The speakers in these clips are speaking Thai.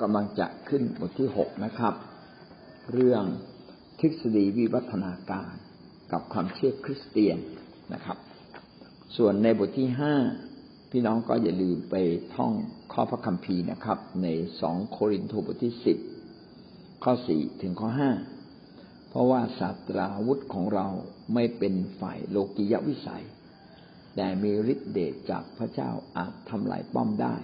กำลังจะขึ้นบทที่หกนะครับ เรื่องทฤษฎีวิวัฒนาการกับความเชื่อคริสเตียนนะครับ ส่วนในบทที่ห้าพี่น้องก็อย่าลืมไปท่องข้อพระคัมภีร์นะครับ ในสองโครินธ์บทที่สิบข้อสี่ถึงข้อห้าเพราะว่าศาสตราวุธของเราไม่เป็นฝ่ายโลกิยวิสัย แต่มีฤทธิเดชจากพระเจ้าอาจทำลายป้อมได้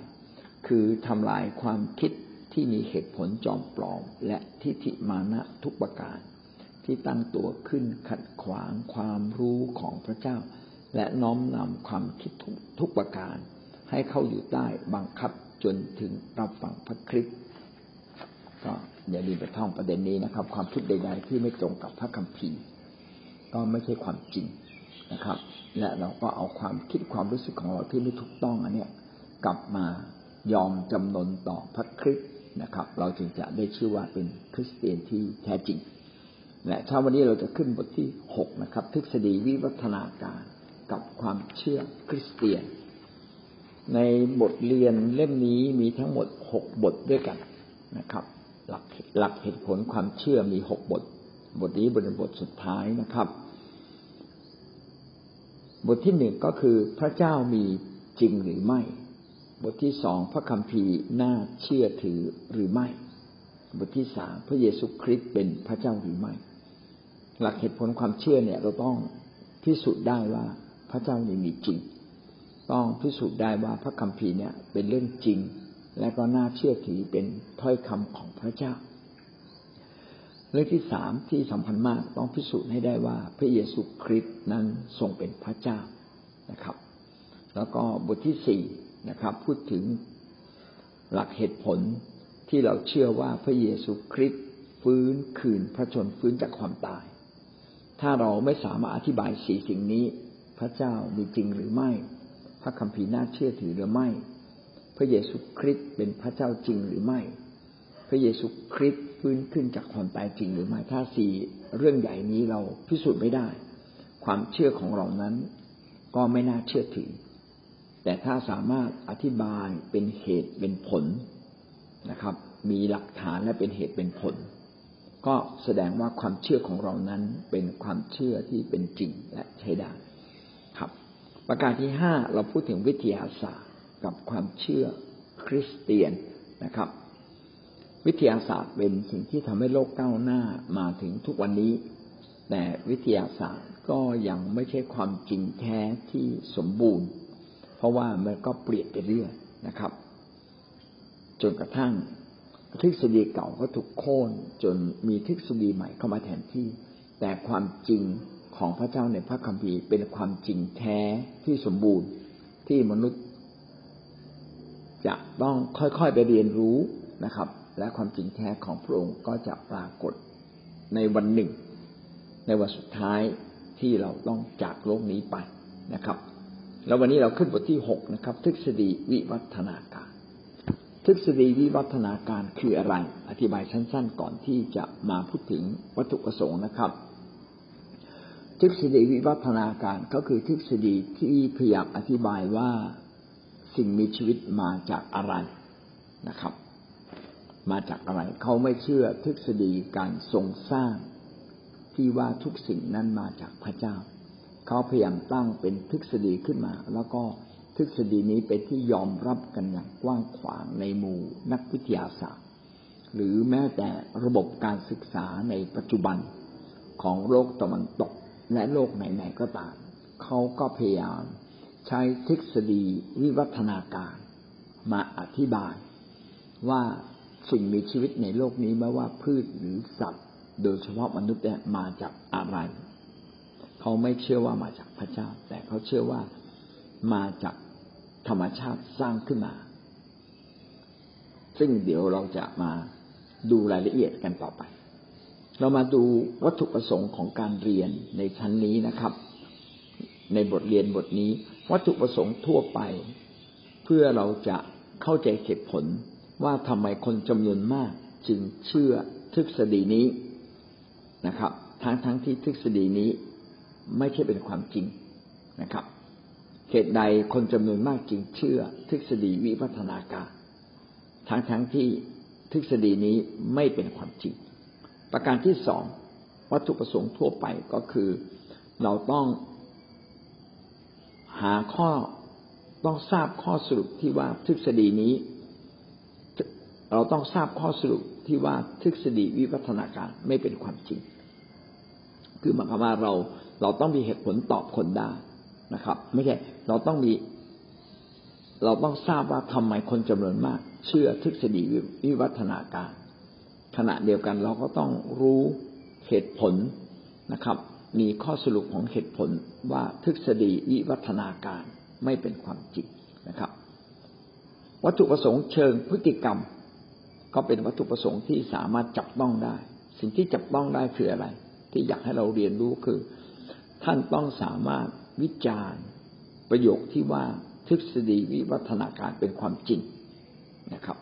คือทำลายความคิด ที่มีเหตุผลจอมปลอม และทิฏฐิมานะทุกประการ ที่ตั้งตัวขึ้นขัดขวางความรู้ของพระเจ้า และน้อมนำความคิดทุกประการ ให้เข้าอยู่ใต้บังคับจนถึงรับฟังพระคริสต์ก็อย่าลืมไปท่องประเด็นนี้นะครับ ความคิดใด ๆ ที่ไม่ตรงกับพระคัมภีร์ก็ไม่ใช่ความจริงนะครับ และเราก็เอาความคิดความรู้สึกของเราที่ไม่ถูกต้องอันเนี้ยกลับมายอมจำนนต่อพระคริสต์ นะครับ เราจึงจะได้ชื่อว่าเป็นคริสเตียนที่แท้จริงและเช้าวันนี้เราจะขึ้นบทที่หกนะครับ ทฤษฎีวิวัฒนาการกับความเชื่อคริสเตียน ในบทเรียนเล่มนี้มีทั้งหมดหกบทด้วยกันนะครับ หลักหลักเหตุผลความเชื่อมีหกบท บทนี้เป็นบทสุดท้ายนะครับ บทที่หนึ่งก็คือพระเจ้ามีจริงหรือไม่ บทที่สองพระคัมภีร์น่าเชื่อถือหรือไม่ บทที่สามพระเยซูคริสต์เป็นพระเจ้าหรือไม่ หลักเหตุผลความเชื่อเนี่ยเราต้องพิสูจน์ได้ว่าพระเจ้านี่มีจริง ต้องพิสูจน์ได้ว่าพระคัมภีร์เนี่ยเป็นเรื่องจริง และก็น่าเชื่อถือเป็นถ้อยคำของพระเจ้า เรื่องที่สามที่สำคัญมากต้องพิสูจน์ให้ได้ว่าพระเยซูคริสต์นั้นทรงเป็นพระเจ้านะครับ แล้วก็บทที่สี่ นะครับ พูดถึงหลักเหตุผลที่เราเชื่อว่าพระเยซูคริสต์ฟื้นคืนพระชนฟื้นจากความตาย ถ้าเราไม่สามารถอธิบายสี่สิ่งนี้ พระเจ้ามีจริงหรือไม่ พระคัมภีร์น่าเชื่อถือหรือไม่ พระเยซูคริสต์เป็นพระเจ้าจริงหรือไม่ พระเยซูคริสต์ฟื้นขึ้นจากความตายจริงหรือไม่ ถ้าสี่เรื่องใหญ่นี้เราพิสูจน์ไม่ได้ ความเชื่อของเรานั้นก็ไม่น่าเชื่อถือ แต่ถ้าสามารถอธิบายเป็นเหตุเป็นผลนะครับ มีหลักฐานและเป็นเหตุเป็นผล ก็แสดงว่าความเชื่อของเรานั้นเป็นความเชื่อที่เป็นจริงและใช้ได้ครับ ประการที่ห้าเราพูดถึงวิทยาศาสตร์กับความเชื่อคริสเตียนนะครับ วิทยาศาสตร์เป็นสิ่งที่ทำให้โลกก้าวหน้ามาถึงทุกวันนี้ แต่วิทยาศาสตร์ก็ยังไม่ใช่ความจริงแท้ที่สมบูรณ์ ราะว่ามันก็เปลี่ยนไปเรื่อยนะครับ จนกระทั่งทฤษฎีเก่าก็ถูกโค่นจนมีทฤษฎีใหม่เข้ามาแทนที่ แต่ความจริงของพระเจ้าในพระคัมภีร์เป็นความจริงแท้ที่สมบูรณ์ที่มนุษย์ จะต้องค่อยๆไปเรียนรู้นะครับ และความจริงแท้ของพระองค์ก็จะปรากฏในวันหนึ่ง ในวันสุดท้ายที่เราต้องจากโลกนี้ไปนะครับ แล้ววันนี้เราขึ้นบทที่หกนะครับ ทฤษฎีวิวัฒนาการ ทฤษฎีวิวัฒนาการคืออะไร อธิบายสั้น ๆ ก่อนที่จะมาพูดถึงวัตถุประสงค์นะครับ ทฤษฎีวิวัฒนาการก็คือทฤษฎีที่พยายามอธิบายว่าสิ่งมีชีวิตมาจากอะไรนะครับ มาจากอะไร เขาไม่เชื่อทฤษฎีการทรงสร้างที่ว่าทุกสิ่งนั้นมาจากพระเจ้า เขาพยายามตั้งเป็นทฤษฎีขึ้นมา แล้วก็ทฤษฎีนี้เป็นที่ยอมรับกันอย่างกว้างขวางในหมู่นักวิทยาศาสตร์ หรือแม้แต่ระบบการศึกษาในปัจจุบันของโลกตะวันตกและโลกไหนๆก็ตามเขาก็พยายามใช้ทฤษฎีวิวัฒนาการ มาอธิบาย ว่าสิ่งมีชีวิตในโลกนี้ไม่ว่าพืชหรือสัตว์ โดยเฉพาะมนุษย์เนี่ยมาจากอะไร เขาไม่เชื่อว่ามาจากพระเจ้า แต่เขาเชื่อว่ามาจากธรรมชาติสร้างขึ้นมา ซึ่งเดี๋ยวเราจะมาดูรายละเอียดกันต่อไป เรามาดูวัตถุประสงค์ของการเรียนในชั้นนี้นะครับ ในบทเรียนบทนี้ วัตถุประสงค์ทั่วไป เพื่อเราจะเข้าใจเหตุผลว่าทำไมคนจำนวนมากจึงเชื่อทฤษฎีนี้นะครับ ทั้งทั้งที่ทฤษฎีนี้ ไม่ใช่เป็นความจริงนะครับเหตุใดคนจำนวนมากจึงเชื่อ ทฤษฎีวิวัฒนาการ ทั้งทั้งที่ทฤษฎีนี้ไม่เป็นความจริง ประการที่สองวัตถุประสงค์ทั่วไปก็คือ เราต้องหาข้อต้องทราบข้อสรุปที่ว่าทฤษฎีนี้ เราต้องทราบข้อสรุปที่ว่าทฤษฎีวิวัฒนาการไม่เป็นความจริง คือหมายความว่าเรา เราต้องมีเหตุผลตอบคนได้นะครับ ไม่ใช่เราต้องมี เราต้องทราบว่าทำไมคนจำนวนมาก เชื่อทฤษฎีวิวัฒนาการ ขณะเดียวกันเราก็ต้องรู้เหตุผลนะครับ มีข้อสรุปของเหตุผลว่าทฤษฎีวิวัฒนาการไม่เป็นความจริงนะครับ วัตถุประสงค์เชิงพฤติกรรม ก็เป็นวัตถุประสงค์ที่สามารถจับต้องได้ สิ่งที่จับต้องได้คืออะไร ที่อยากให้เราเรียนรู้คือ ท่านต้องสามารถวิจารณ์ประโยคที่ว่าทฤษฎีวิวัฒนาการเป็นความจริงนะครับ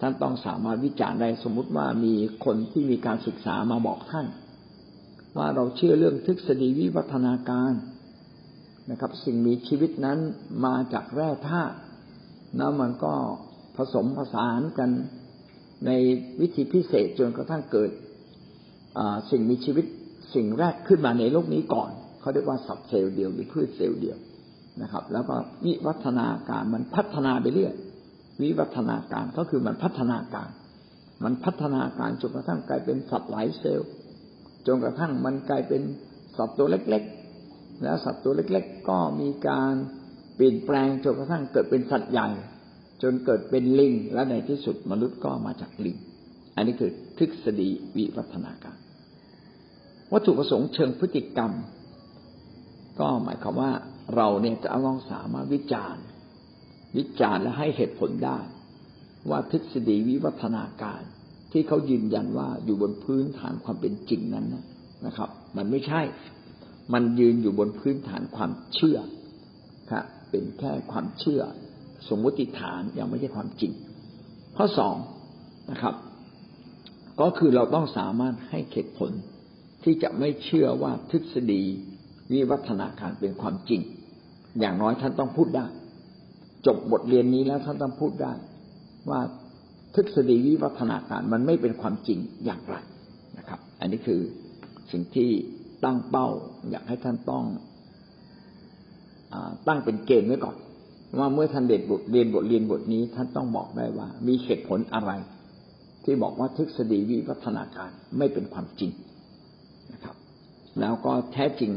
ท่านต้องสามารถวิจารณ์ได้สมมุติว่ามีคนที่มีการศึกษามาบอกท่าน ว่าเราเชื่อเรื่องทฤษฎีวิวัฒนาการนะครับ สิ่งมีชีวิตนั้นมาจากแร่ธาตุแล้วมันก็ผสมผสานกันในวิธีพิเศษจนกระทั่งเกิดสิ่งมีชีวิต สิ่งแรกขึ้นมาในโลกนี้ก่อนเขาเรียกว่าสับเซลล์เดียวหรือพืชเซลล์เดียวนะครับ แล้วก็วิวัฒนาการมันพัฒนาไปเรื่อยวิวัฒนาการก็คือมันพัฒนาการ มันพัฒนาการจนกระทั่งกลายเป็นสัตว์หลายเซลล์จนกระทั่งมันกลายเป็นสัตว์ตัวเล็ก ๆ แล้วสัตว์ตัวเล็ก ๆ ก็มีการเปลี่ยนแปลงจนกระทั่งเกิดเป็นสัตว์ใหญ่ จนเกิดเป็นลิง และในที่สุดมนุษย์ก็มาจากลิง อันนี้คือทฤษฎีวิวัฒนาการ วัตถุประสงค์เชิงพฤติกรรม ก็หมายความว่าเราเนี่ยจะต้องสามารถวิจารณ์ วิจารณ์และให้เหตุผลได้ ว่าทฤษฎีวิวัฒนาการที่เขายืนยันว่าอยู่บนพื้นฐานความเป็นจริงนั้นนะครับ มันไม่ใช่ มันยืนอยู่บนพื้นฐานความเชื่อครับเป็นแค่ความเชื่อ สมมติฐานยังไม่ใช่ความจริง ข้อสองนะครับ ก็คือเราต้องสามารถให้เหตุผล ที่จะไม่เชื่อว่าทฤษฎีวิวัฒนาการเป็นความจริง อย่างน้อยท่านต้องพูดได้ จบบทเรียนนี้แล้วท่านต้องพูดได้ ว่าทฤษฎีวิวัฒนาการมันไม่เป็นความจริงอย่างไรนะครับ อันนี้คือสิ่งที่ตั้งเป้า อยากให้ท่านต้องอตั้งเป็นเกณฑ์ไว้ก่อน ว่าเมื่อท่านเรียนบทเรียนบทเรียนบทนี้ ท่านต้องบอกได้ว่า มีเหตุผลอะไร ที่บอกว่าทฤษฎีวิวัฒนาการไม่เป็นความจริง นะครับ แล้วก็แท้จริง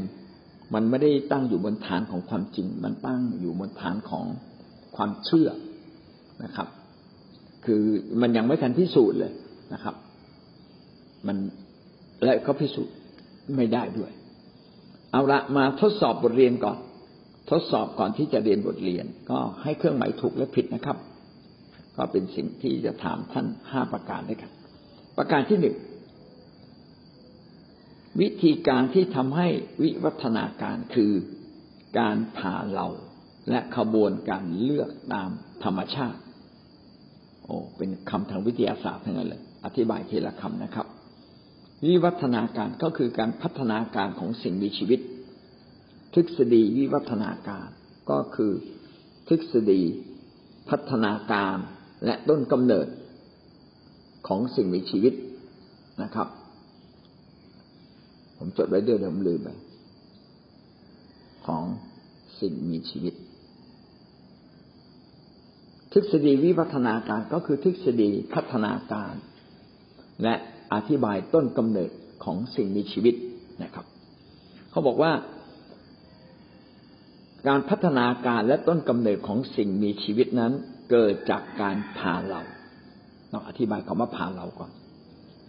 มันไม่ได้ตั้งอยู่บนฐานของความจริง มันตั้งอยู่บนฐานของความเชื่อนะครับ คือมันยังไม่ทันพิสูจน์เลยนะครับ มันและก็พิสูจน์ไม่ได้ด้วย เอาละมาทดสอบบทเรียนก่อน ทดสอบก่อนที่จะเรียนบทเรียน ก็ให้เครื่องหมายถูกและผิดนะครับ ก็เป็นสิ่งที่จะถามท่านห้าประการด้วยกัน ประการที่หนึ่ง วิธีการที่ทำให้วิวัฒนาการคือการผ่าเราและขบวนการเลือกตามธรรมชาติ โอ้เป็นคำทางวิทยาศาสตร์ทั้งนั้นเลย อธิบายทีละคำนะครับ วิวัฒนาการก็คือการพัฒนาการของสิ่งมีชีวิต ทฤษฎีวิวัฒนาการก็คือทฤษฎีพัฒนาการและต้นกำเนิดของสิ่งมีชีวิตนะครับ ผมจดไว้ด้วยเดี๋ยวผมลืมไปของสิ่งมีชีวิต ทฤษฎีวิวัฒนาการก็คือทฤษฎีพัฒนาการ และอธิบายต้นกำเนิดของสิ่งมีชีวิตนะครับ เขาบอกว่าการพัฒนาการและต้นกำเนิดของสิ่งมีชีวิตนั้น เกิดจากการผ่าเราต้องอธิบายคำว่าผ่าเราก่อน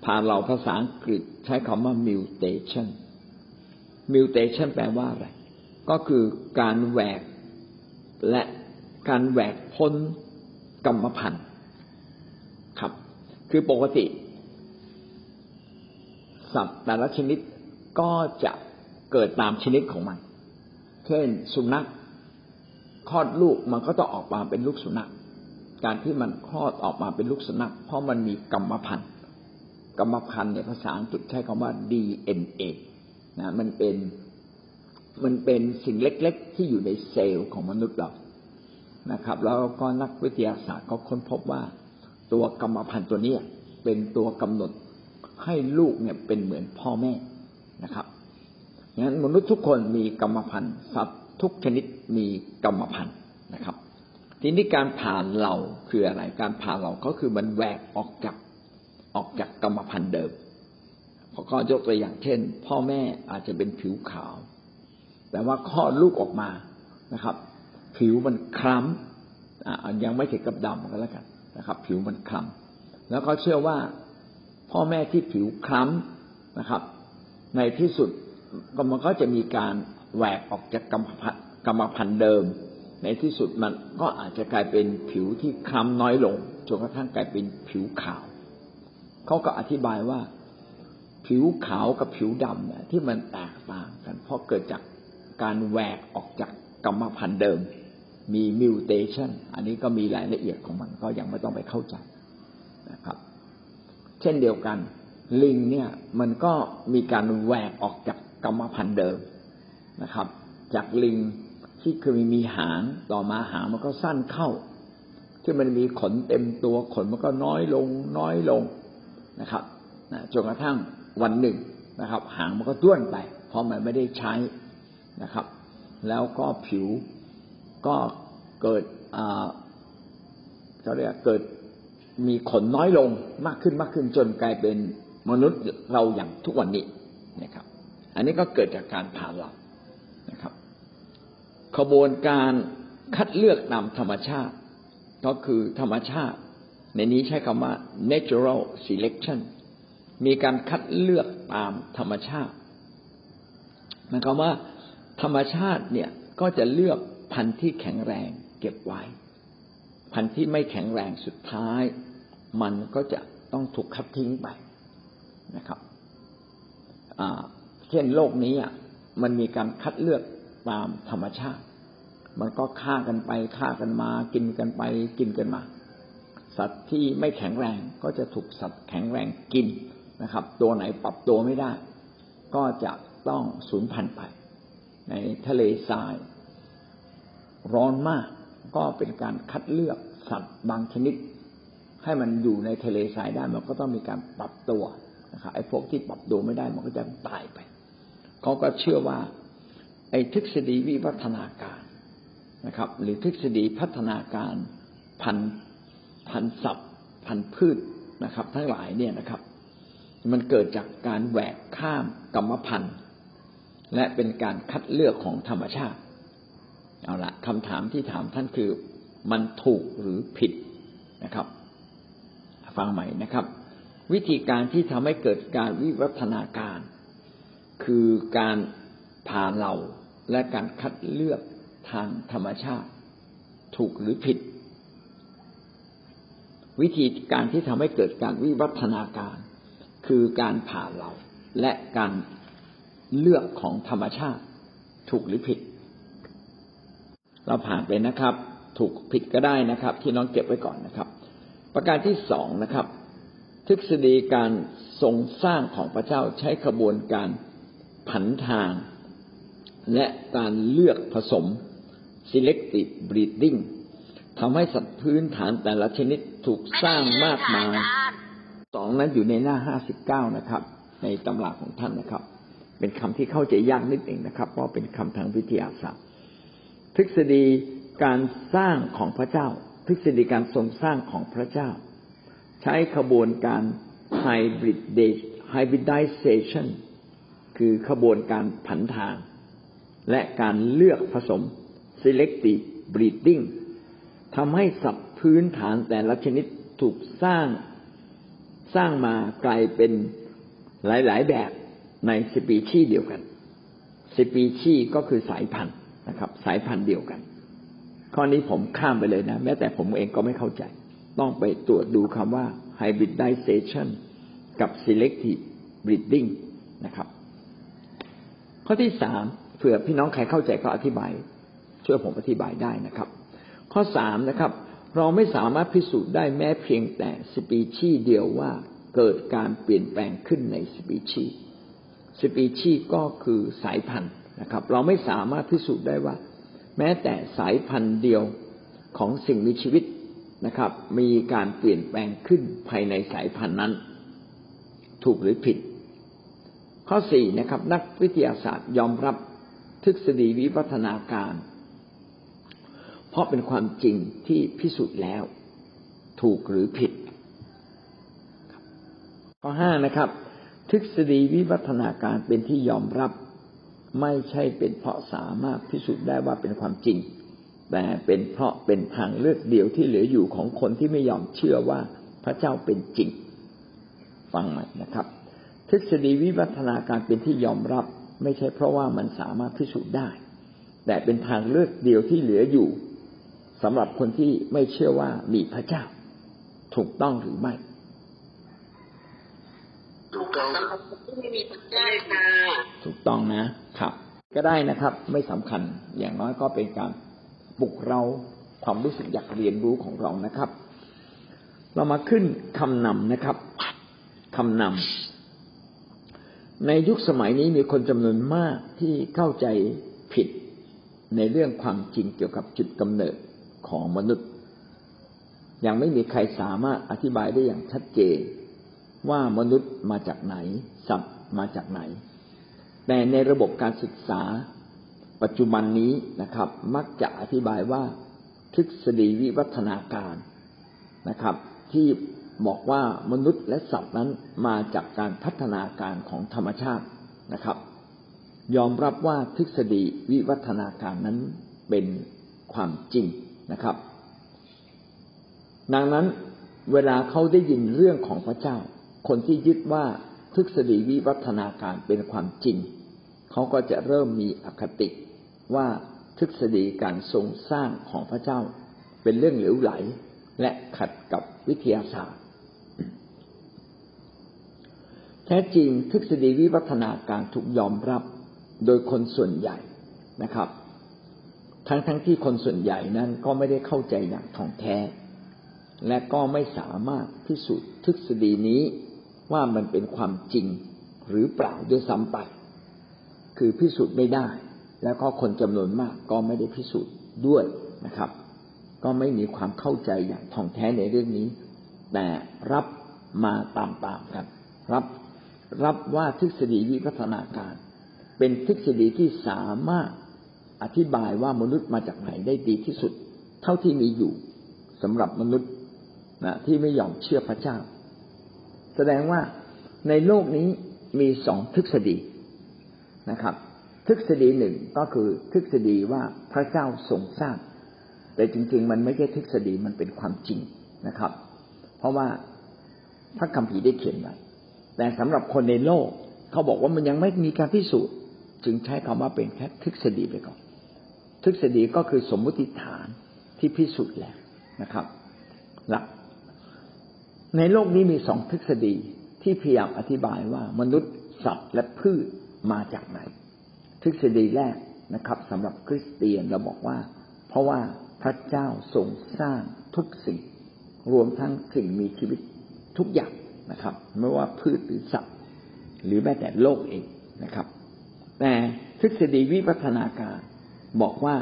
ผ่านเราภาษาอังกฤษใช้คำว่า mutation mutation แปลว่าอะไร ก็คือการแหวกและการแหวกพ้นกรรมพันธุ์ครับ คือปกติ สัตว์แต่ละชนิดก็จะเกิดตามชนิดของมัน เช่นสุนัขคลอดลูกมันก็ต้องออกมาเป็นลูกสุนัข การที่มันคลอดออกมาเป็นลูกสุนัขเพราะมันมีกรรมพันธุ์ กรรมพันธุ์ในภาษาอังกฤษใช้คำว่า DNA นะมันเป็นมันเป็นสิ่งเล็ก ๆ ที่อยู่ในเซลล์ของมนุษย์เรานะครับ แล้วก็นักวิทยาศาสตร์ก็ค้นพบว่า ตัวกรรมพันธุ์ตัวนี้เป็นตัวกำหนดให้ลูกเนี่ยเป็นเหมือนพ่อแม่นะครับงั้นมนุษย์ทุกคนมีกรรมพันธุ์สัตว์ทุกชนิดมีกรรมพันธุ์นะครับ ทีนี้การผ่านเราคืออะไร การผ่านเราก็คือมันแหวกออกจาก ออกจากกรรมพันธุ์เดิมก็ยกตัวอย่างเช่น พ่อแม่อาจจะเป็นผิวขาว แต่ว่าคลอดลูกออกมานะครับ ผิวมันคล้ำยังไม่ถึงกับดำก็แล้วกันนะครับ ผิวมันคล้ำแล้วก็เชื่อว่าพ่อแม่ที่ผิวคล้ำนะครับ ในที่สุดก็มันก็จะมีการแหวกออกจากกรรมพันธุ์กรรมพันธุ์เดิม ในที่สุดมันก็อาจจะกลายเป็นผิวที่คล้ำน้อยลงจนกระทั่งกลายเป็นผิวขาว เขาก็อธิบายว่า ผิวขาวกับผิวดำเนี่ยที่มันแตกต่างกัน เพราะเกิดจากการแหวกออกจากกรรมพันธุ์เดิม มีมิวเทชันอันนี้ก็มีรายละเอียดของมันก็ยังไม่ต้องไปเข้าใจนะครับ เช่นเดียวกัน ลิงเนี่ยมันก็มีการแหวกออกจากกรรมพันธุ์เดิมนะครับ จากลิงที่เคยมีหางต่อมาหางมันก็สั้นเข้า ที่มันมีขนเต็มตัวขนมันก็น้อยลง น้อยลง นะครับจนกระทั่งวันหนึ่งนะครับ หางมันก็ด้วนไป เพราะมันไม่ได้ใช้นะครับ แล้วก็ผิวก็เกิดเขาเรียกเกิดมีขนน้อยลงมากขึ้นมากขึ้นจนกลายเป็นมนุษย์เราอย่างทุกวันนี้นะครับ อันนี้ก็เกิดจากการผ่าหลับนะครับขบวนการคัดเลือกตามธรรมชาติ ก็คือธรรมชาติ ในนี้ใช้คำว่า natural selection มีการคัดเลือกตามธรรมชาติหมายความว่า ธรรมชาติเนี่ยก็จะเลือกพันธุ์ที่แข็งแรงเก็บไว้ พันธุ์ที่ไม่แข็งแรงสุดท้าย มันก็จะต้องถูกคัดทิ้งไปนะครับเช่นโลกนี้อะมันมีการคัดเลือกตามธรรมชาติ มันก็ฆ่ากันไปฆ่ากันมา กินกันไปกินกันมา สัตว์ที่ไม่แข็งแรงก็จะถูกสัตว์แข็งแรงกินนะครับ ตัวไหนปรับตัวไม่ได้ ก็จะต้องสูญพันธุ์ไป ในทะเลทราย ร้อนมากก็เป็นการคัดเลือกสัตว์บางชนิด ให้มันอยู่ในทะเลทรายได้มันก็ต้องมีการปรับตัวนะครับไอ้พวกที่ปรับตัวไม่ได้มันก็จะตายไปเขาก็เชื่อว่า ไอ้ทฤษฎีวิวัฒนาการนะครับ หรือทฤษฎีพัฒนาการพัน พันศัพท์พันพืชนะครับ ทั้งหลายเนี่ยนะครับ มันเกิดจากการแหวกข้ามกรรมพันธุ์ และเป็นการคัดเลือกของธรรมชาติเอาละคำถามที่ถามท่านคือมันถูกหรือผิดนะครับ ฟังใหม่นะครับ วิธีการที่ทำให้เกิดการวิวัฒนาการ คือการผ่าเหล่าและการคัดเลือกทางธรรมชาติ ถูกหรือผิด วิธีการที่ทำให้เกิดการวิวัฒนาการ คือการผ่านเราและการเลือกของธรรมชาติ ถูกหรือผิด เราผ่านไปนะครับ ถูกผิดก็ได้นะครับ ที่น้องเก็บไว้ก่อนนะครับ ประการที่สองนะครับ ทฤษฎีการทรงสร้างของพระเจ้าใช้ขบวนการผันทาง และการเลือกผสม selective breeding ทำให้สัตว์พื้นฐานแต่ละชนิดถูกสร้างมากมายสองนั้นอยู่ในหน้าห้าสิบเก้านะครับ ในตำราของท่านนะครับ เป็นคำที่เข้าใจยากนิดเองนะครับ เพราะเป็นคำทางวิทยาศาสตร์ ทฤษฎีการสร้างของพระเจ้า ทฤษฎีการทรงสร้างของพระเจ้า ใช้ขบวนการ hybridization คือขบวนการผันทาง และการเลือกผสม selective breeding ทำให้สัตว์พื้นฐานแต่ละชนิดถูกสร้างสร้างมากลายเป็นหลาย ๆ แบบในสปีชีส์เดียวกันสปีชีส์ก็คือสายพันธุ์นะครับ สายพันธุ์เดียวกัน ข้อนี้ผมข้ามไปเลยนะ แม้แต่ผมเองก็ไม่เข้าใจ ต้องไปตรวจดูคำว่า hybridization กับ selective breeding นะครับ ข้อที่สามเผื่อพี่น้องใครเข้าใจก็อธิบาย ช่วยผมอธิบายได้นะครับ ข้อสามนะครับ เราไม่สามารถพิสูจน์ได้แม้เพียงแต่สปีชีส์เดียวว่าเกิดการเปลี่ยนแปลงขึ้นในสปีชีส์สปีชีส์ก็คือสายพันธุ์นะครับ เราไม่สามารถพิสูจน์ได้ว่า แม้แต่สายพันธุ์เดียวของสิ่งมีชีวิตนะครับ มีการเปลี่ยนแปลงขึ้นภายในสายพันธุ์นั้น ถูกหรือผิด ข้อสี่นะครับ นักวิทยาศาสตร์ยอมรับทฤษฎีวิวัฒนาการ เพราะเป็นความจริงที่พิสูจน์แล้ว ถูกหรือผิด ข้อห้านะครับ ทฤษฎีวิวัฒนาการเป็นที่ยอมรับ ไม่ใช่เป็นเพราะสามารถพิสูจน์ได้ว่าเป็นความจริง แต่เป็นเพราะเป็นทางเลือกเดียวที่เหลืออยู่ของคนที่ไม่ยอมเชื่อว่าพระเจ้าเป็นจริง ฟังใหม่นะครับ ทฤษฎีวิวัฒนาการเป็นที่ยอมรับ ไม่ใช่เพราะว่ามันสามารถพิสูจน์ได้ แต่เป็นทางเลือกเดียวที่เหลืออยู่ สำหรับคนที่ไม่เชื่อว่ามีพระเจ้า ถูกต้องหรือไม่ ถูกต้องสำหรับคนที่ไม่มีพระเจ้าค่ะถูกต้องนะครับ ก็ได้นะครับ ไม่สำคัญอย่างน้อยก็เป็นการปลุกเราความรู้สึกอยากเรียนรู้ของเรานะครับ เรามาขึ้นคำนำนะครับคำนำในยุคสมัยนี้มีคนจำนวนมากที่เข้าใจผิดในเรื่องความจริงเกี่ยวกับจุดกำเนิด ของมนุษย์ ยังไม่มีใครสามารถอธิบายได้อย่างชัดเจน ว่ามนุษย์มาจากไหน สัตว์มาจากไหน แต่ในระบบการศึกษาปัจจุบันนี้นะครับ มักจะอธิบายว่าทฤษฎีวิวัฒนาการนะครับ ที่บอกว่ามนุษย์และสัตว์นั้นมาจากการพัฒนาการของธรรมชาตินะครับ ยอมรับว่าทฤษฎีวิวัฒนาการนั้นเป็นความจริง นะครับ ดังนั้นเวลาเขาได้ยินเรื่องของพระเจ้า คนที่ยึดว่าทฤษฎีวิวัฒนาการเป็นความจริง เขาก็จะเริ่มมีอคติว่าทฤษฎีการทรงสร้างของพระเจ้า เป็นเรื่องเหลวไหลและขัดกับวิทยาศาสตร์ แท้จริงทฤษฎีวิวัฒนาการถูกยอมรับโดยคนส่วนใหญ่นะครับ ทั้งทั้งที่คนส่วนใหญ่นั้นก็ไม่ได้เข้าใจอย่างท่องแท้ และก็ไม่สามารถพิสูจน์ทฤษฎีนี้ว่ามันเป็นความจริงหรือเปล่าด้วยซ้ำไป คือพิสูจน์ไม่ได้ แล้วก็คนจำนวนมากก็ไม่ได้พิสูจน์ด้วยนะครับ ก็ไม่มีความเข้าใจอย่างท่องแท้ในเรื่องนี้ แต่รับมาตามๆกัน รับรับว่าทฤษฎีวิวัฒนาการ เป็นทฤษฎีที่สามารถ อธิบายว่ามนุษย์มาจากไหนได้ดีที่สุด เท่าที่มีอยู่สำหรับมนุษย์นะที่ไม่ยอมเชื่อพระเจ้า แสดงว่าในโลกนี้มีสองทฤษฎีนะครับ ทฤษฎีหนึ่งก็คือทฤษฎีว่าพระเจ้าทรงสร้าง แต่จริง ๆ มันไม่ใช่ทฤษฎีมันเป็นความจริงนะครับ เพราะว่าพระคัมภีร์ได้เขียนไว้แต่สำหรับคนในโลก เขาบอกว่ามันยังไม่มีการพิสูจน์ จึงใช้คำว่าเป็นแค่ทฤษฎีไปก่อน ทฤษฎีก็คือสมมติฐานที่พิสูจน์แล้วนะครับหลักในโลกนี้มีสองทฤษฎีที่พยายามอธิบายว่ามนุษย์สัตว์และพืชมาจากไหน ทฤษฎีแรกนะครับสำหรับคริสเตียนเราบอกว่า เพราะว่าพระเจ้าทรงสร้างทุกสิ่ง รวมทั้งสิ่งมีชีวิตทุกอย่างนะครับ ไม่ว่าพืชหรือสัตว์หรือแม้แต่โลกเองนะครับ แต่ทฤษฎีวิวัฒนาการ บอกว่า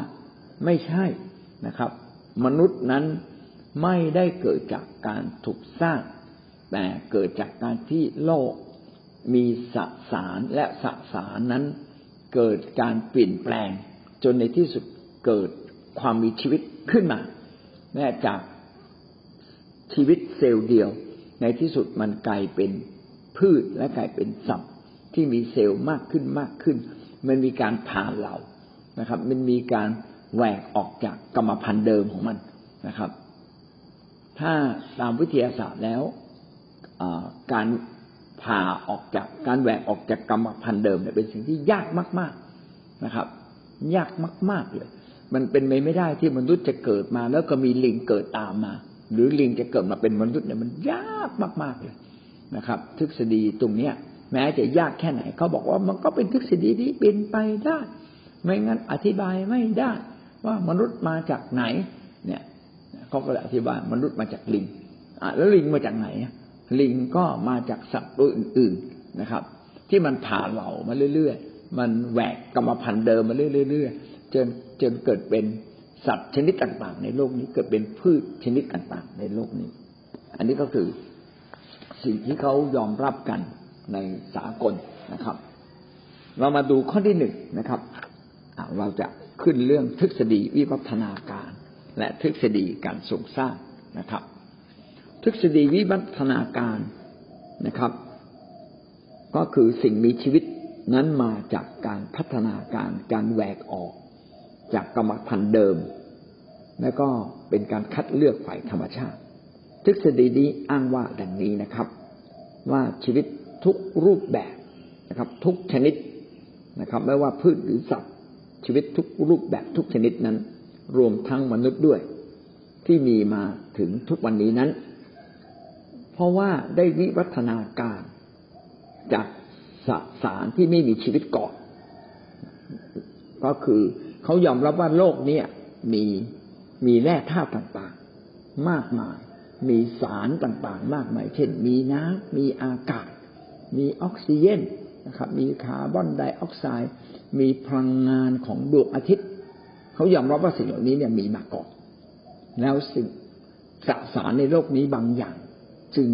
ไม่ใช่นะครับ มนุษย์นั้นไม่ได้เกิดจากการถูกสร้าง แต่เกิดจากการที่โลกมีสสารและสสารนั้น เกิดการเปลี่ยนแปลง จนในที่สุดเกิดความมีชีวิตขึ้นมาแม้จากชีวิตเซลล์เดียว ในที่สุดมันกลายเป็นพืชและกลายเป็นสัตว์ที่มีเซลล์มากขึ้นมากขึ้น มันมีการผ่าเหล่า นะครับ มันมีการแหวกออกจากกรรมพันธุ์เดิมของมันนะครับ ถ้าตามวิทยาศาสตร์แล้วการผ่าออกจากการแหวกออกจากกรรมพันธุ์เดิมเนี่ยเป็นสิ่งที่ยากมาก ๆนะครับ ยากมาก ๆเลย มันเป็นไปไม่ได้ที่มนุษย์จะเกิดมา แล้วก็มีลิงเกิดตามมา หรือลิงจะเกิดมาเป็นมนุษย์เนี่ยมันยากมาก ๆเลยนะครับ ทฤษฎีตรงเนี้ย แม้จะยากแค่ไหนเขาบอกว่ามันก็เป็นทฤษฎีที่เป็นไปได้ ไม่งั้นอธิบายไม่ได้ ว่ามนุษย์มาจากไหน เนี่ยเขาก็เลยอธิบายมนุษย์มาจากลิงอะแล้วลิงมาจากไหน ลิงก็มาจากสัตว์ตัวอื่น ๆนะครับ ที่มันผ่าเหล่ามาเรื่อยๆ มันแหวกกรรมพันธุ์เดิมมาเรื่อยๆจนจนเกิดเป็นสัตว์ชนิดต่างๆ ในโลกนี้เกิดเป็นพืชชนิดต่างๆ ในโลกนี้ อันนี้ก็คือสิ่งที่เขายอมรับกันในสากลนะครับ เรามาดูข้อที่หนึ่งนะครับ เราจะขึ้นเรื่องทฤษฎีวิวัฒนาการ และทฤษฎีการทรงสร้างนะครับ ทฤษฎีวิวัฒนาการนะครับ ก็คือสิ่งมีชีวิตนั้นมาจากการพัฒนาการการแหวกออก จากกรรมพันธุ์เดิม และก็เป็นการคัดเลือกฝ่ายธรรมชาติ ทฤษฎีนี้อ้างว่าดังนี้นะครับ ว่าชีวิตทุกรูปแบบนะครับ ทุกชนิดนะครับ ไม่ว่าพืชหรือสัตว์ ชีวิตทุกรูปแบบทุกชนิดนั้น รวมทั้งมนุษย์ด้วย ที่มีมาถึงทุกวันนี้นั้น เพราะว่าได้วิวัฒนาการจากสสารที่ไม่มีชีวิตก่อน ก็คือเขายอมรับว่าโลกนี้มีมีแร่ธาตุต่างๆ มากมาย มีสารต่างๆ มากมาย เช่น มีน้ำมีอากาศ มีออกซิเจนนะครับ มีคาร์บอนไดออกไซด์ มีพลังงานของดวงอาทิตย์ เขายอมรับว่าสิ่งเหล่านี้เนี่ยมีมาก่อนแล้วสิ่งสสารในโลกนี้บางอย่าง จึง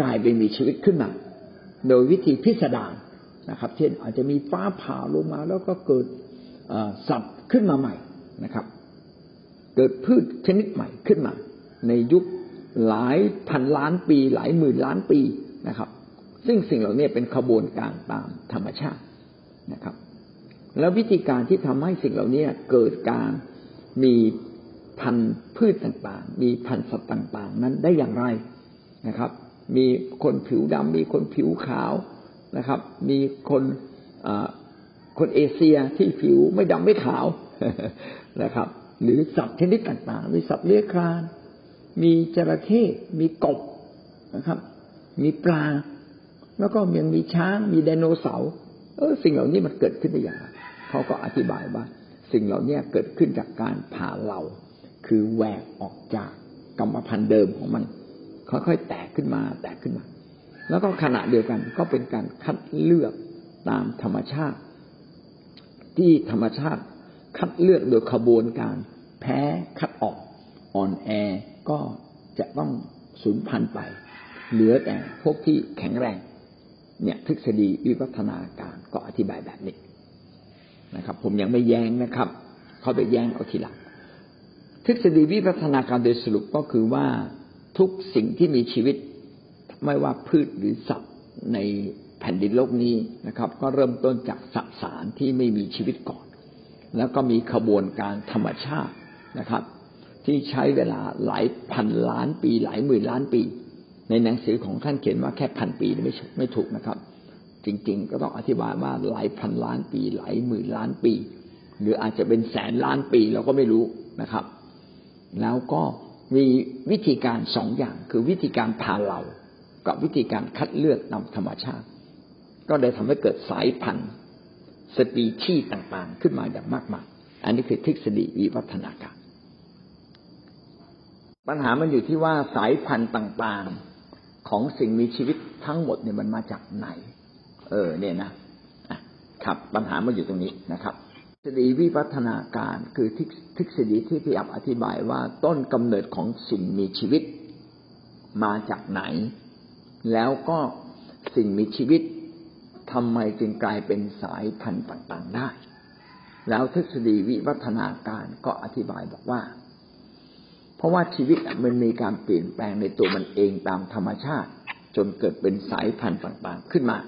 กลายเป็นมีชีวิตขึ้นมา โดยวิธีพิสดารนะครับ เช่นอาจจะมีฟ้าผ่าลงมาแล้วก็เกิดสัตว์ขึ้นมาใหม่นะครับ เกิดพืชชนิดใหม่ขึ้นมา ในยุคหลายพันล้านปี หลายหมื่นล้านปีนะครับ ซึ่งสิ่งเหล่านี้เป็นขบวนการตามธรรมชาตินะครับ แล้ววิธีการที่ทำให้สิ่งเหล่านี้เกิดการมีพันธุ์พืชต่างๆ มีพันธุ์สัตว์ต่าง ๆ นั้นได้อย่างไรนะครับ มีคนผิวดำมีคนผิวขาวนะครับ มีคนคนเอเชียที่ผิวไม่ดำไม่ขาวนะครับ หรือสัตว์ชนิดต่างๆ มีสัตว์เลื้อยคลาน มีจระเข้มีกบนะครับ มีปลา แล้วก็ยังมีช้าง มีไดโนเสาร์เออสิ่งเหล่านี้มันเกิดขึ้นได้อย่างไร เขาก็อธิบายว่า สิ่งเหล่านี้เกิดขึ้นจากการผ่าเหลาคือแหวกออกจากกรรมพันธุ์เดิมของมัน ค่อยๆแตกขึ้นมา แตกขึ้นมา แล้วก็ขณะเดียวกันก็เป็นการคัดเลือกตามธรรมชาติ ที่ธรรมชาติคัดเลือกโดยขบวนการแพ้คัดออกอ่อนแอก็จะต้องสูญพันธุ์ไป เหลือแต่พวกที่แข็งแรง เนี่ยทฤษฎีวิวัฒนาการก็อธิบายแบบนี้ นะครับ ผมยังไม่แย้งนะครับ เขาไปแย้งเอาทีหลังทฤษฎีวิวัฒนาการโดยสรุปก็คือว่าทุกสิ่งที่มีชีวิต ไม่ว่าพืชหรือสัตว์ในแผ่นดินโลกนี้นะครับ ก็เริ่มต้นจากสสารที่ไม่มีชีวิตก่อน แล้วก็มีขบวนการธรรมชาตินะครับ ที่ใช้เวลาหลายพันล้านปี หลายหมื่นล้านปี ในหนังสือของท่านเขียนว่าแค่พันปีไม่ไม่ถูกนะครับ จริง ๆ ก็ต้องอธิบายว่าหลายพันล้านปีหลายหมื่นล้านปี หรืออาจจะเป็นแสนล้านปีเราก็ไม่รู้นะครับ แล้วก็มีวิธีการสองอย่างคือวิธีการผ่าเหลากับวิธีการคัดเลือกตาธรรมชาติ ก็ได้ทำให้เกิดสายพันธุ์ สปีชีส์ต่างๆ ขึ้นมาอย่างมากมายอันนี้คือทฤษฎีวิวัฒนาการ ปัญหามันอยู่ที่ว่าสายพันธุ์ต่างๆ ของสิ่งมีชีวิตทั้งหมดเนี่ยมันมาจากไหน เออ เนี่ยนะครับปัญหามันอยู่ตรงนี้นะครับทฤษฎีวิวัฒนาการคือทฤษฎีที่พี่อับอธิบายว่าต้นกำเนิดของสิ่งมีชีวิตมาจากไหน แล้วก็สิ่งมีชีวิตทำไมจึงกลายเป็นสายพันธุ์ต่างๆได้ แล้วทฤษฎีวิวัฒนาการก็อธิบายบอกว่า เพราะว่าชีวิตมันมีการเปลี่ยนแปลงในตัวมันเองตามธรรมชาติ จนเกิดเป็นสายพันธุ์ต่างๆ ขึ้นมา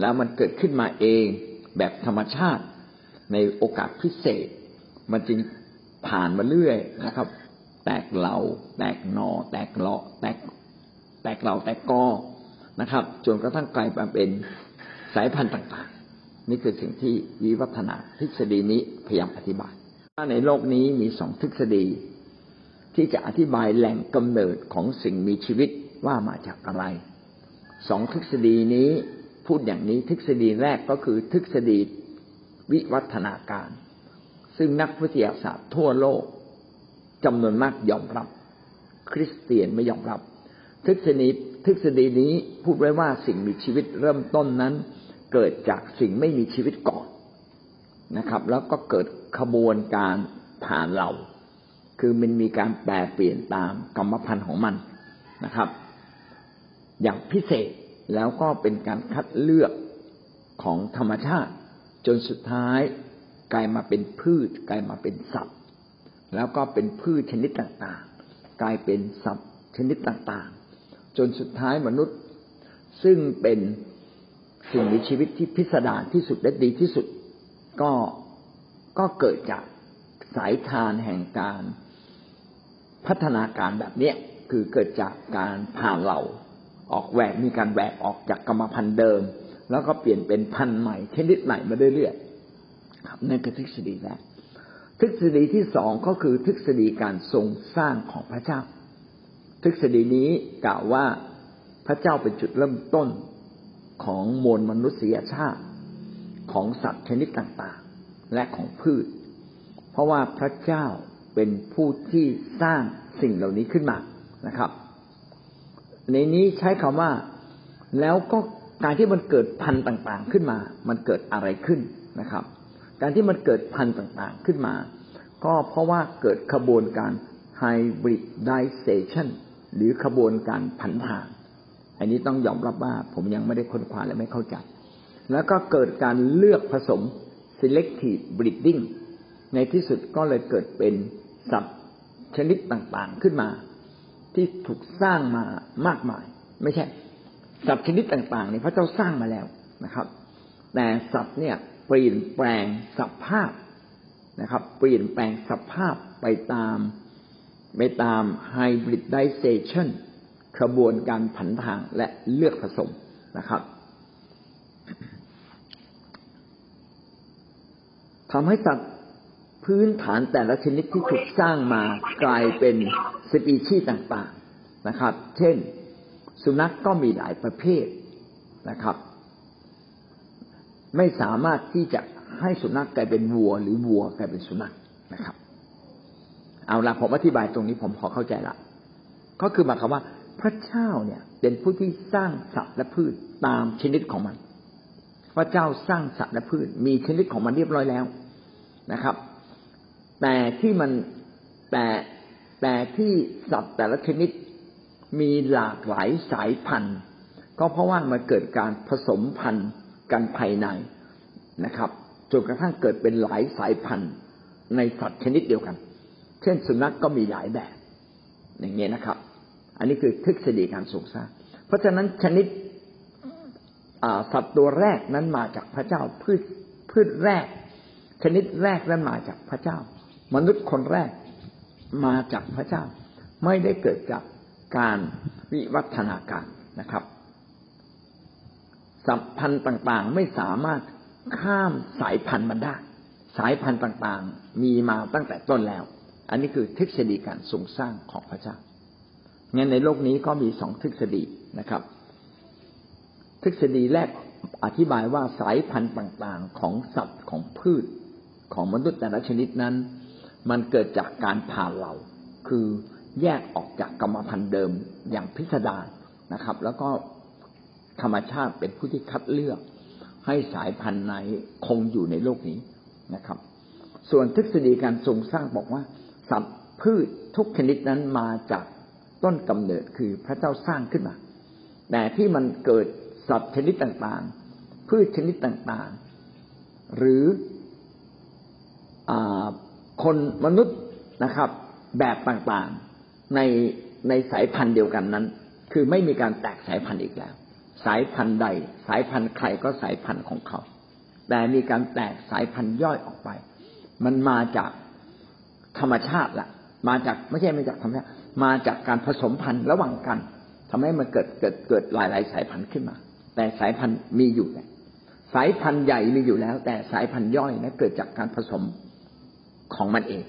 แล้วมันเกิดขึ้นมาเองแบบธรรมชาติในโอกาสพิเศษ มันจึงผ่านมาเรื่อยนะครับ แตกเหลาแตกนอ แตกเลาะ แตกแตกเหล่าแตกกอนะครับ จนกระทั่งกลายมาเป็นสายพันธุ์ต่างๆ นี่คือสิ่งที่วิวัฒนาทฤษฎีนี้พยายามอธิบายว่าในโลกนี้มีสองทฤษฎี ที่จะอธิบายแหล่งกำเนิดของสิ่งมีชีวิตว่ามาจากอะไรสองทฤษฎีนี้ พูดอย่างนี้ทฤษฎีแรกก็คือทฤษฎีวิวัฒนาการ ซึ่งนักวิทยาศาสตร์ทั่วโลกจำนวนมากยอมรับ คริสเตียนไม่ยอมรับ ทฤษฎีทฤษฎีนี้พูดไว้ว่าสิ่งมีชีวิตเริ่มต้นนั้น เกิดจากสิ่งไม่มีชีวิตก่อนนะครับ แล้วก็เกิดขบวนการผ่านเรา คือมันมีการแปลเปลี่ยนตามกรรมพันธุ์ของมันนะครับ อย่างพิเศษ แล้วก็เป็นการคัดเลือกของธรรมชาติ จนสุดท้ายกลายมาเป็นพืช กลายมาเป็นสัตว์ แล้วก็เป็นพืชชนิดต่างๆ กลายเป็นสัตว์ชนิดต่างๆ จนสุดท้ายมนุษย์ ซึ่งเป็นสิ่งมีชีวิตที่พิสดารที่สุดและดีที่สุด ก็ก็เกิดจากสายทานแห่งการพัฒนาการแบบเนี้ยคือเกิดจากการผ่านเรา ออกแหวกมีการแหวกออกจากกรรมพันธุ์เดิม แล้วก็เปลี่ยนเป็นพันธุ์ใหม่ชนิดใหม่มาเรื่อยๆครับนั่นคือทฤษฎีแรกทฤษฎีที่สองก็คือทฤษฎีการทรงสร้างของพระเจ้า ทฤษฎีนี้กล่าวว่าพระเจ้าเป็นจุดเริ่มต้นของมวลมนุษยชาติของสัตว์ชนิดต่างๆ และของพืช เพราะว่าพระเจ้าเป็นผู้ที่สร้างสิ่งเหล่านี้ขึ้นมานะครับ ในนี้ใช้คำว่าแล้วก็การที่มันเกิดพันธุ์ต่างๆขึ้นมา มันเกิดอะไรขึ้นนะครับ การที่มันเกิดพันธุ์ต่างๆขึ้นมา ก็เพราะว่าเกิดขบวนการ hybridization หรือขบวนการผันถ่าน อันนี้ต้องยอมรับว่าผมยังไม่ได้ค้นคว้าและไม่เข้าใจ แล้วก็เกิดการเลือกผสม selective breeding ในที่สุดก็เลยเกิดเป็นสัตว์ชนิดต่างๆขึ้นมา ที่ถูกสร้างมามากมาย ไม่ใช่ สัตว์ชนิดต่างๆเนี่ยพระเจ้าสร้างมาแล้วนะครับ แต่สัตว์เนี่ยเปลี่ยนแปลงสภาพนะครับ เปลี่ยนแปลงสภาพไปตามไปตาม hybridization กระบวนการผันทางและเลือกผสมนะครับทำให้สัตว์พื้นฐานแต่ละชนิดที่ถูกสร้างมากลายเป็น สปีชีส์ต่างๆนะครับ เช่น สุนัขกก็มีหลายประเภทนะครับ ไม่สามารถที่จะให้สุนัขกลายเป็นวัว หรือวัวกลายเป็นสุนัขนะครับ เอาละผมอธิบายตรงนี้ผมพอเข้าใจละก็คือหมายความว่า พระเจ้าเนี่ย เป็นผู้ที่สร้างสัตว์และพืชตามชนิดของมัน พระเจ้าสร้างสัตว์และพืช มีชนิดของมันเรียบร้อยแล้วนะครับ แต่ที่มันแต่ แต่ที่สัตว์แต่ละชนิดมีหลากหลายสายพันธุ์ ก็เพราะว่ามันเกิดการผสมพันธุ์กันภายในนะครับจนกระทั่งเกิดเป็นหลายสายพันธุ์ในสัตว์ชนิดเดียวกัน เช่น สุนัขกก็มีหลายแบบ อย่างเงี้ยนะครับ อันนี้คือทฤษฎีการทรงสร้างเพราะฉะนั้นชนิดสัตว์ตัวแรกนั้นมาจากพระเจ้าพืชพืชแรก ชนิดแรกนั้นมาจากพระเจ้า มนุษย์คนแรก มาจากพระเจ้า ไม่ได้เกิดจากการวิวัฒนาการนะครับ สัมพันธ์ต่างๆไม่สามารถข้ามสายพันธุ์มันได้ สายพันธุ์ต่างๆ มีมาตั้งแต่ต้นแล้ว อันนี้คือทฤษฎีการทรงสร้างของพระเจ้างั้นในโลกนี้ก็มีสองทฤษฎีนะครับ ทฤษฎีแรกอธิบายว่าสายพันธุ์ต่างๆ ของสัตว์ของพืชของมนุษย์แต่ละชนิดนั้น มันเกิดจากการผ่าเหล่าคือแยกออกจากกรรมพันธุ์เดิมอย่างพิสดารนะครับ แล้วก็ธรรมชาติเป็นผู้ที่คัดเลือก ให้สายพันธุ์ไหนคงอยู่ในโลกนี้นะครับ ส่วนทฤษฎีการทรงสร้างบอกว่า สัตว์พืชทุกชนิดนั้นมาจากต้นกำเนิดคือพระเจ้าสร้างขึ้นมา แต่ที่มันเกิดสัตว์ชนิดต่างๆ พืชชนิดต่างๆ หรืออ คนมนุษย์นะครับ แบบต่างๆในในสายพันธุ์เดียวกันนั้น คือไม่มีการแตกสายพันธุ์อีกแล้ว สายพันธุ์ใด สายพันธุ์ใครก็สายพันธุ์ของเขา แต่มีการแตกสายพันธุ์ย่อยออกไป มันมาจากธรรมชาติละมาจากไม่ใช่มาจากธรรมชาติมาจากการผสมพันธุ์ระหว่างกันทำให้มันเกิดเกิดเกิดหลายหลายสายพันธุ์ขึ้นมา แต่สายพันธุ์มีอยู่สายพันธุ์ใหญ่มีอยู่แล้ว แต่สายพันธุ์ย่อยนะเกิดจากการผสม ของมันเอง